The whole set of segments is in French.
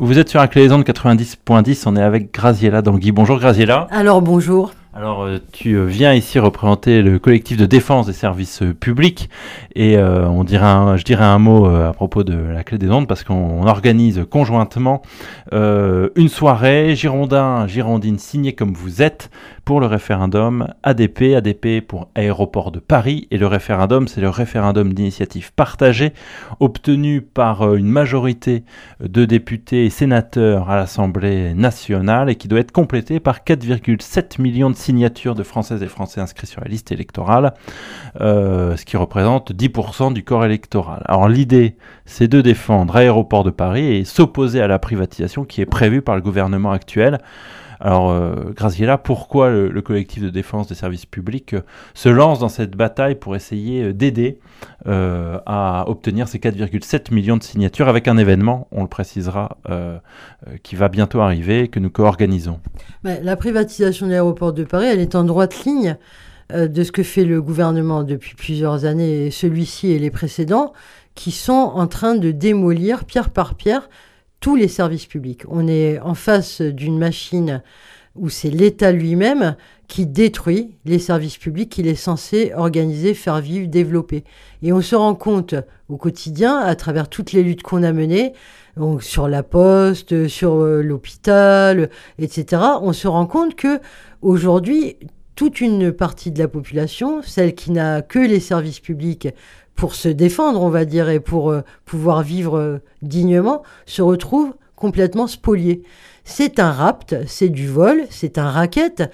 Vous êtes sur la clé de 90.10, on est avec Graziella Dangui. Bonjour Graziella. Alors bonjour. Alors, euh, tu euh, viens ici représenter le collectif de défense des services euh, publics et on dirait je dirais un mot à propos de la clé des ondes parce qu'on organise conjointement une soirée Girondin, Girondine signée comme vous êtes pour le référendum ADP, ADP pour Aéroport de Paris et le référendum c'est le référendum d'initiative partagée obtenu par une majorité de députés et sénateurs à l'Assemblée nationale et qui doit être complété par 4,7 millions de signatures de Françaises et Français inscrits sur la liste électorale, euh, ce qui représente 10% du corps électoral. Alors l'idée, c'est de défendre Aéroport de Paris et s'opposer à la privatisation qui est prévue par le gouvernement actuel. Alors, euh, Graziella, pourquoi le, collectif de défense des services publics euh, se lance dans cette bataille pour essayer euh, d'aider à obtenir ces 4,7 millions de signatures avec un événement, on le précisera, qui va bientôt arriver, que nous co-organisons? La privatisation de l'aéroport de Paris, elle est en droite ligne de ce que fait le gouvernement depuis plusieurs années, celui-ci et les précédents, qui sont en train de démolir pierre par pierre tous les services publics. On est en face d'une machine où c'est l'État lui-même qui détruit les services publics qu'il est censé organiser, faire vivre, développer. Et on se rend compte au quotidien, à travers toutes les luttes qu'on a menées, sur la poste, sur euh, l'hôpital, etc., on se rend compte que aujourd'hui, toute une partie de la population, celle qui n'a que les services publics pour se défendre, on va dire, et pour euh, pouvoir vivre euh, dignement, se retrouve complètement spolié. C'est un rapt, c'est du vol, c'est un racket.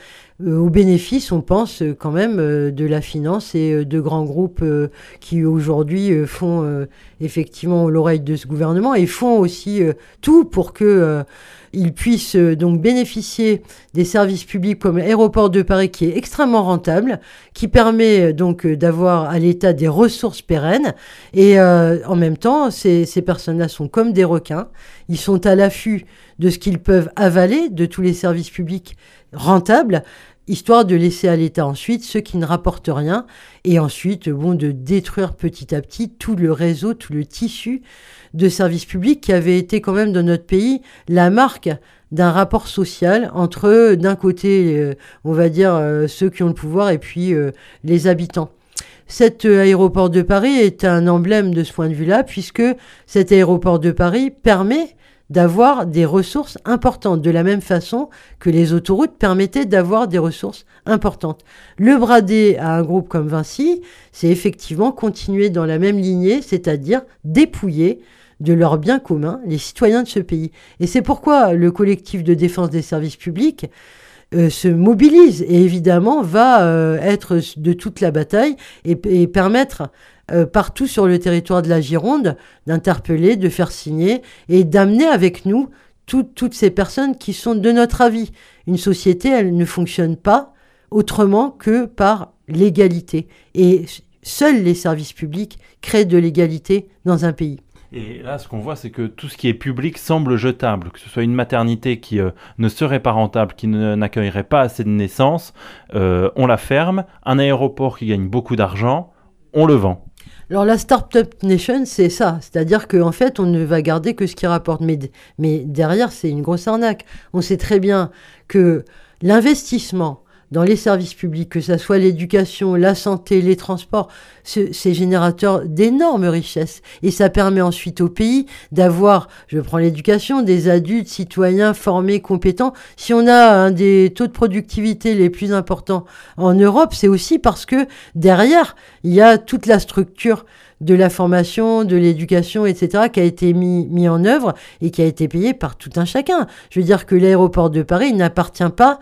Euh, au bénéfice, on pense quand même de la finance et de grands groupes qui aujourd'hui font effectivement l'oreille de ce gouvernement et font aussi tout pour que ils puissent euh, donc bénéficier des services publics comme l'aéroport de Paris qui est extrêmement rentable, qui permet euh, donc euh, d'avoir à l'État des ressources pérennes. Et en même temps, ces personnes-là sont comme des requins. Ils sont à l'affût de ce qu'ils peuvent avaler de tous les services publics rentables histoire de laisser à l'État ensuite ceux qui ne rapportent rien, et ensuite bon, de détruire petit à petit tout le réseau, tout le tissu de services publics qui avait été quand même dans notre pays la marque d'un rapport social entre d'un côté, euh, on va dire, euh, ceux qui ont le pouvoir et puis euh, les habitants. Cet aéroport de Paris est un emblème de ce point de vue-là, puisque cet aéroport de Paris permet d'avoir des ressources importantes, de la même façon que les autoroutes permettaient d'avoir des ressources importantes. Le brader à un groupe comme Vinci, c'est effectivement continuer dans la même lignée, c'est-à-dire dépouiller de leurs biens communs les citoyens de ce pays. Et c'est pourquoi le collectif de défense des services publics euh, se mobilise et évidemment va euh, être de toute la bataille et, permettre euh, partout sur le territoire de la Gironde d'interpeller, de faire signer et d'amener avec nous toutes ces personnes qui sont de notre avis. Une société, elle ne fonctionne pas autrement que par l'égalité. Et seuls les services publics créent de l'égalité dans un pays. Et là, ce qu'on voit, c'est que tout ce qui est public semble jetable, que ce soit une maternité qui euh, ne serait pas rentable, qui n'accueillerait pas assez de naissances, euh, on la ferme. Un aéroport qui gagne beaucoup d'argent, on le vend. Alors la Startup Nation, c'est ça. C'est-à-dire qu'en fait, on ne va garder que ce qui rapporte. Mais, mais derrière, c'est une grosse arnaque. On sait très bien que l'investissement dans les services publics, que ce soit l'éducation, la santé, les transports, c'est générateur d'énormes richesses. Et ça permet ensuite au pays d'avoir, je prends l'éducation, des adultes, citoyens formés, compétents. Si on a un des taux de productivité les plus importants en Europe, c'est aussi parce que derrière, il y a toute la structure de la formation, de l'éducation, etc., qui a été mis, en œuvre et qui a été payé par tout un chacun. Je veux dire que l'aéroport de Paris n'appartient pas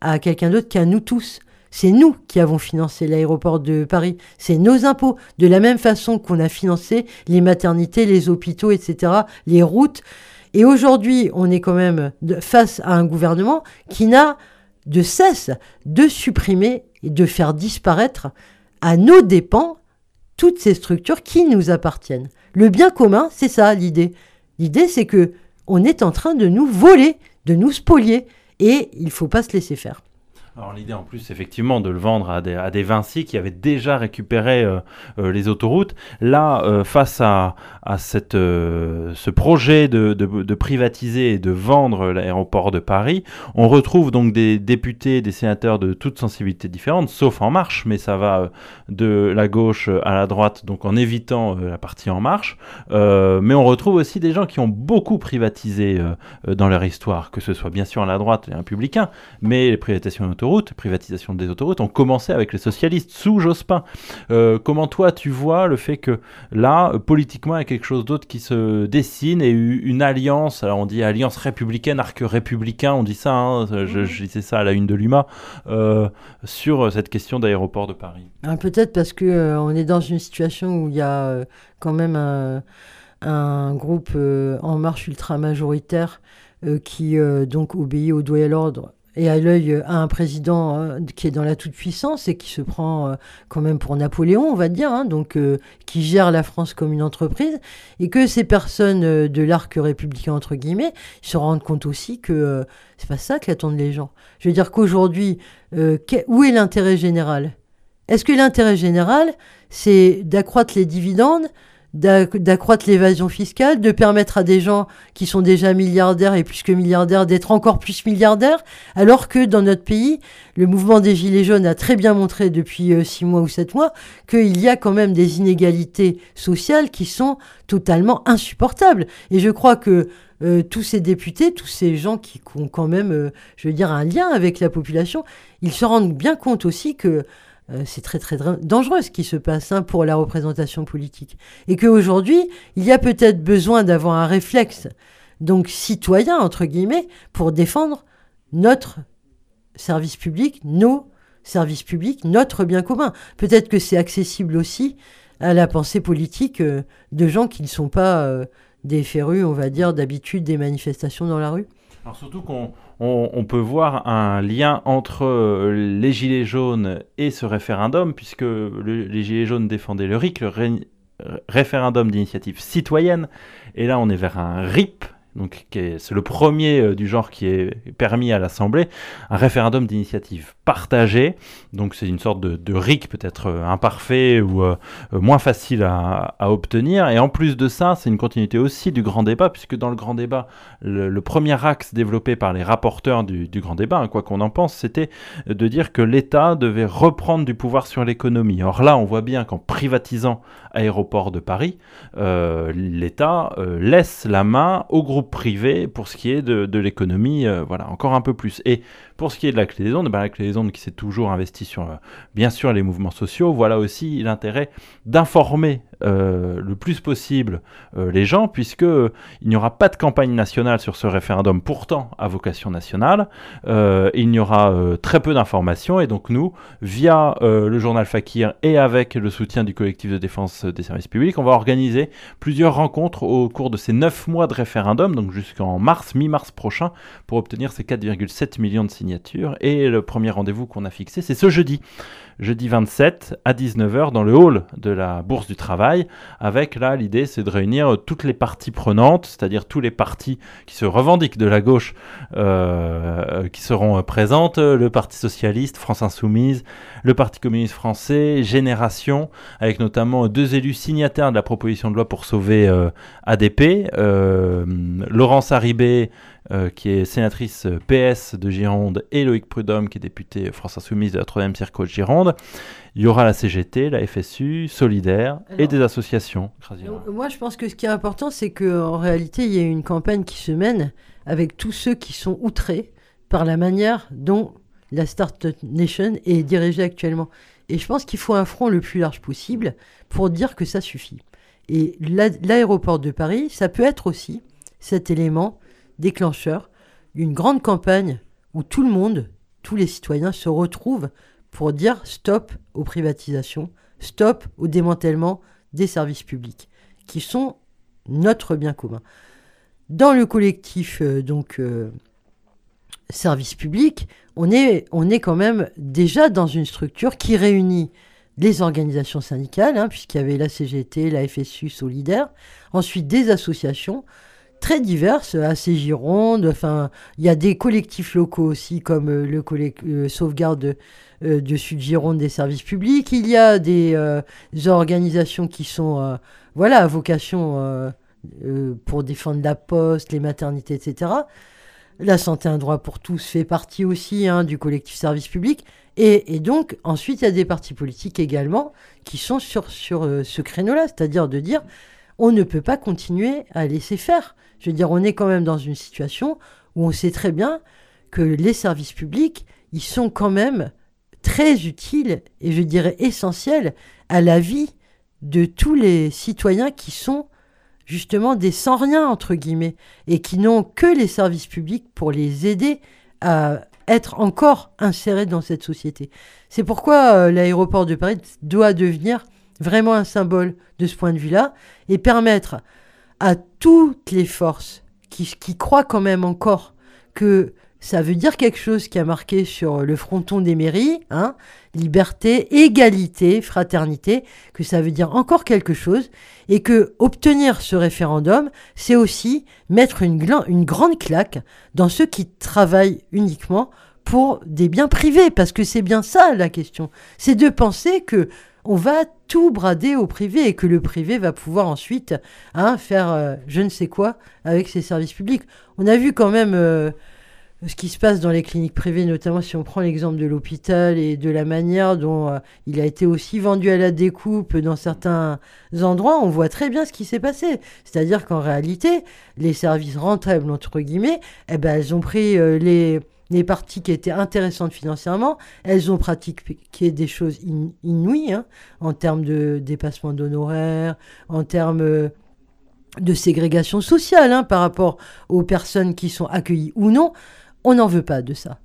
à quelqu'un d'autre qu'à nous tous. C'est nous qui avons financé l'aéroport de Paris. C'est nos impôts. De la même façon qu'on a financé les maternités, les hôpitaux, etc., les routes. Et aujourd'hui, on est quand même face à un gouvernement qui n'a de cesse de supprimer et de faire disparaître à nos dépens toutes ces structures qui nous appartiennent. Le bien commun, c'est ça l'idée. L'idée, c'est que on est en train de nous voler, de nous spolier et il faut pas se laisser faire. Alors l'idée en plus effectivement de le vendre à des, à des Vinci qui avaient déjà récupéré euh, euh, les autoroutes. Là, euh, face à, à cette, ce projet de, de, de, privatiser et de vendre l'aéroport de Paris, on retrouve donc des députés, des sénateurs de toutes sensibilités différentes, sauf En Marche, mais ça va de la gauche à la droite, donc en évitant la partie En Marche. mais on retrouve aussi des gens qui ont beaucoup privatisé dans leur histoire, que ce soit bien sûr à la droite les républicains, mais les privatisations d'autoroutes privatisation des autoroutes, ont commencé avec les socialistes sous Jospin. Euh, comment toi tu vois le fait que là, politiquement, il y a quelque chose d'autre qui se dessine et une alliance, alors on dit alliance républicaine, arc républicain, on dit ça, hein, je, je, disais ça à la une de l'UMA, euh, sur cette question d'aéroport de Paris ah, Peut-être parce qu'on euh, on est dans une situation où il y a quand même un, un groupe en marche ultra majoritaire qui donc obéit au doigt et à l'ordre et à l'œil à un président hein, qui est dans la toute-puissance et qui se prend euh, quand même pour Napoléon, on va dire, hein, donc euh, qui gère la France comme une entreprise, et que ces personnes euh, de l'arc républicain, entre guillemets, se rendent compte aussi que c'est pas ça qu'attendent les gens. Je veux dire qu'aujourd'hui, où est l'intérêt général? Est-ce que l'intérêt général, c'est d'accroître les dividendes d'accroître l'évasion fiscale, de permettre à des gens qui sont déjà milliardaires et plus que milliardaires d'être encore plus milliardaires, alors que dans notre pays, le mouvement des Gilets jaunes a très bien montré depuis euh, six mois ou sept mois qu'il y a quand même des inégalités sociales qui sont totalement insupportables. Et je crois que euh, tous ces députés, tous ces gens qui ont quand même, euh, je veux dire, un lien avec la population, ils se rendent bien compte aussi que euh, c'est très très dangereux ce qui se passe hein, pour la représentation politique. Et qu'aujourd'hui, il y a peut-être besoin d'avoir un réflexe, donc citoyen, entre guillemets, pour défendre notre service public, nos services publics, notre bien commun. Peut-être que c'est accessible aussi à la pensée politique euh, de gens qui ne sont pas euh, des férus, on va dire, d'habitude des manifestations dans la rue. Alors surtout qu'on on, peut voir un lien entre euh, les Gilets jaunes et ce référendum, puisque les Gilets jaunes défendaient le RIC, le référendum d'initiative citoyenne, et là on est vers un RIP, donc c'est le premier euh, du genre qui est permis à l'Assemblée, un référendum d'initiative partagée. Donc c'est une sorte de, RIC peut-être euh, imparfait ou euh, moins facile à, obtenir. Et en plus de ça, c'est une continuité aussi du grand débat, puisque dans le grand débat, le, premier axe développé par les rapporteurs du, grand débat, hein, quoi qu'on en pense, c'était de dire que l'État devait reprendre du pouvoir sur l'économie. Or là, on voit bien qu'en privatisant Aéroport de Paris, l'État laisse la main au groupe privé pour ce qui est de, l'économie, euh, voilà, encore un peu plus. Et pour ce qui est de la clé des ondes, ben, la clé des ondes qui s'est toujours investie sur, euh, bien sûr, les mouvements sociaux, voilà aussi l'intérêt d'informer euh, le plus possible les gens, puisque il n'y aura pas de campagne nationale sur ce référendum, pourtant à vocation nationale. il n'y aura très peu d'informations, et donc nous, via le journal Fakir et avec le soutien du collectif de défense des services publics, on va organiser plusieurs rencontres au cours de ces neuf mois de référendum donc jusqu'en mars, mi-mars prochain, pour obtenir ces 4,7 millions de signatures. Et le premier rendez-vous qu'on a fixé, c'est ce jeudi jeudi 27 à 19h dans le hall de la Bourse du Travail. Avec là, l'idée c'est de réunir toutes les parties prenantes, c'est-à-dire tous les partis qui se revendiquent de la gauche euh, qui seront présentes, le Parti Socialiste, France Insoumise, le Parti Communiste Français, Génération, avec notamment deux élus signataires de la proposition de loi pour sauver euh, ADP, euh, Laurence Haribé, euh, qui est sénatrice euh, PS de Gironde, et Loïc Prudhomme, qui est député France Insoumise de la 3 circo de Gironde. Il y aura la CGT, la FSU, Solidaire et des associations. moi, je pense que ce qui est important, c'est qu'en réalité, il y a une campagne qui se mène avec tous ceux qui sont outrés par la manière dont la Startup Nation est dirigée actuellement. Et je pense qu'il faut un front le plus large possible pour dire que ça suffit. Et l'aéroport de Paris, ça peut être aussi cet élément déclencheur d'une grande campagne où tout le monde, tous les citoyens se retrouvent pour dire stop aux privatisations, stop au démantèlement des services publics, qui sont notre bien commun. Dans le collectif euh, donc euh, service public, on est, quand même déjà dans une structure qui réunit les organisations syndicales, hein, puisqu'il y avait la CGT, la FSU solidaire, ensuite des associations, très diverses, assez girondes. Enfin, il y a des collectifs locaux aussi, comme euh, le collectif sauvegarde de Sud-Gironde des services publics. Il y a des organisations qui sont, voilà, à vocation pour défendre la poste, les maternités, etc. La santé, un droit pour tous fait partie aussi hein, du collectif service public. Et, donc, ensuite, il y a des partis politiques également qui sont sur, sur euh, ce créneau-là, c'est-à-dire de dire on ne peut pas continuer à laisser faire. Je veux dire, on est quand même dans une situation où on sait très bien que les services publics, ils sont quand même très utiles et je dirais essentiels à la vie de tous les citoyens qui sont justement des sans-rien, entre guillemets, et qui n'ont que les services publics pour les aider à être encore insérés dans cette société. C'est pourquoi euh, l'aéroport de Paris doit devenir vraiment un symbole de ce point de vue-là et permettre à toutes les forces qui, croient quand même encore que ça veut dire quelque chose qui a marqué sur le fronton des mairies, hein, liberté, égalité, fraternité, que ça veut dire encore quelque chose, et que obtenir ce référendum, c'est aussi mettre une grande claque dans ceux qui travaillent uniquement pour des biens privés, parce que c'est bien ça la question. C'est de penser que on va tout brader au privé et que le privé va pouvoir ensuite hein, faire euh, je ne sais quoi avec ses services publics. On a vu quand même euh, ce qui se passe dans les cliniques privées, notamment si on prend l'exemple de l'hôpital et de la manière dont euh, il a été aussi vendu à la découpe dans certains endroits, on voit très bien ce qui s'est passé. C'est-à-dire qu'en réalité, les services rentables, entre guillemets, eh ben, elles ont pris les, les parties qui étaient intéressantes financièrement, elles ont pratiqué des choses inouïes hein, en termes de dépassement d'honoraires, en termes... Euh, de ségrégation sociale hein, par rapport aux personnes qui sont accueillies ou non. On n'en veut pas de ça.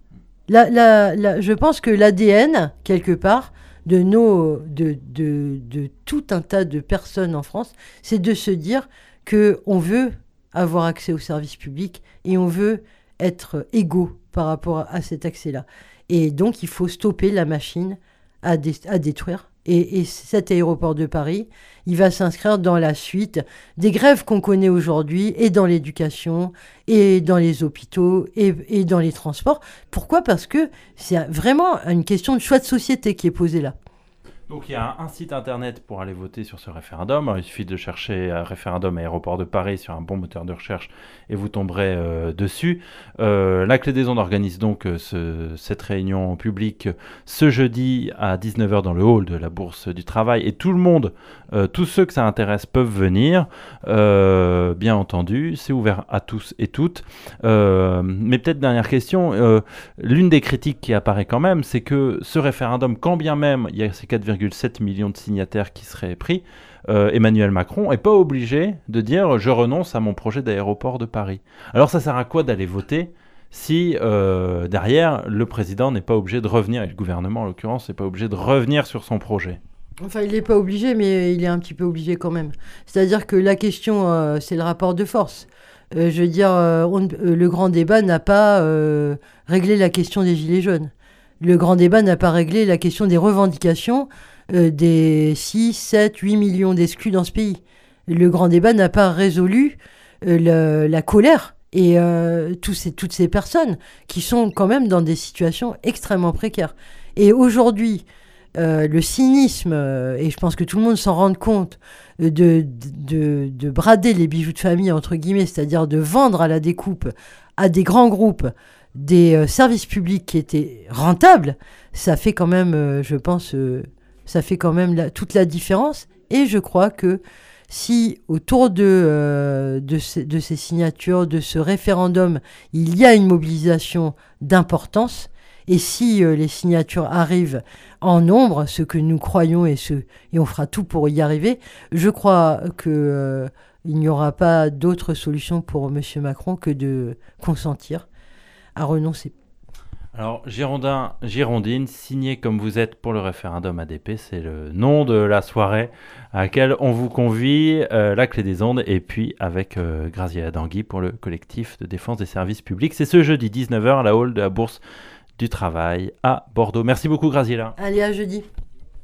je pense que l'ADN, quelque part, de, de, de, tout un tas de personnes en France, c'est de se dire qu'on veut avoir accès aux services publics et on veut être égaux par rapport à cet accès-là. Et donc, il faut stopper la machine à, détruire et, cet aéroport de Paris, il va s'inscrire dans la suite des grèves qu'on connaît aujourd'hui, et dans l'éducation, et dans les hôpitaux, et dans les transports. Pourquoi? Parce que c'est vraiment une question de choix de société qui est posée là. Donc il y a un site internet pour aller voter sur ce référendum. il suffit de chercher un référendum aéroport de Paris sur un bon moteur de recherche et vous tomberez euh, dessus. Euh, la Clé des Ondes organise donc euh, cette réunion publique ce jeudi à 19h dans le hall de la Bourse du Travail et tout le monde, tous ceux que ça intéresse peuvent venir. bien entendu, c'est ouvert à tous et toutes. mais peut-être dernière question, l'une des critiques qui apparaît quand même, c'est que ce référendum, quand bien même il y a ces 4, 7 millions de signataires qui seraient pris, euh, Emmanuel Macron n'est pas obligé de dire je renonce à mon projet d'aéroport de Paris. Alors ça sert à quoi d'aller voter si euh, derrière le président n'est pas obligé de revenir, et le gouvernement en l'occurrence n'est pas obligé de revenir sur son projet? Enfin, il n'est pas obligé, mais il est un petit peu obligé quand même. C'est-à-dire que la question, euh, c'est le rapport de force. je veux dire, le grand débat n'a pas réglé la question des Gilets jaunes. Le grand débat n'a pas réglé la question des revendications euh, des 6, 7, 8 millions d'exclus dans ce pays. Le grand débat n'a pas résolu euh, la colère et euh, ces, toutes ces personnes qui sont quand même dans des situations extrêmement précaires. Et aujourd'hui, le cynisme, et je pense que tout le monde s'en rend compte, de, de, de, brader les bijoux de famille, entre guillemets, c'est-à-dire de vendre à la découpe à des grands groupes des euh, services publics qui étaient rentables, ça fait quand même, euh, je pense, euh, ça fait quand même toute la différence. Et je crois que si autour de, ces signatures, de ce référendum, il y a une mobilisation d'importance, et si les signatures arrivent en nombre, ce que nous croyons et, ce, et on fera tout pour y arriver, je crois que il n'y aura pas d'autre solution pour M. Macron que de consentir à renoncer. Alors, Girondin, Girondine, signé comme vous êtes pour le référendum ADP, c'est le nom de la soirée à laquelle on vous convie, euh, la clé des ondes, et puis avec euh, Graziella Dangui pour le collectif de défense des services publics. C'est ce jeudi 19h à la hall de la Bourse du Travail à Bordeaux. Merci beaucoup, Graziella. Allez, à jeudi.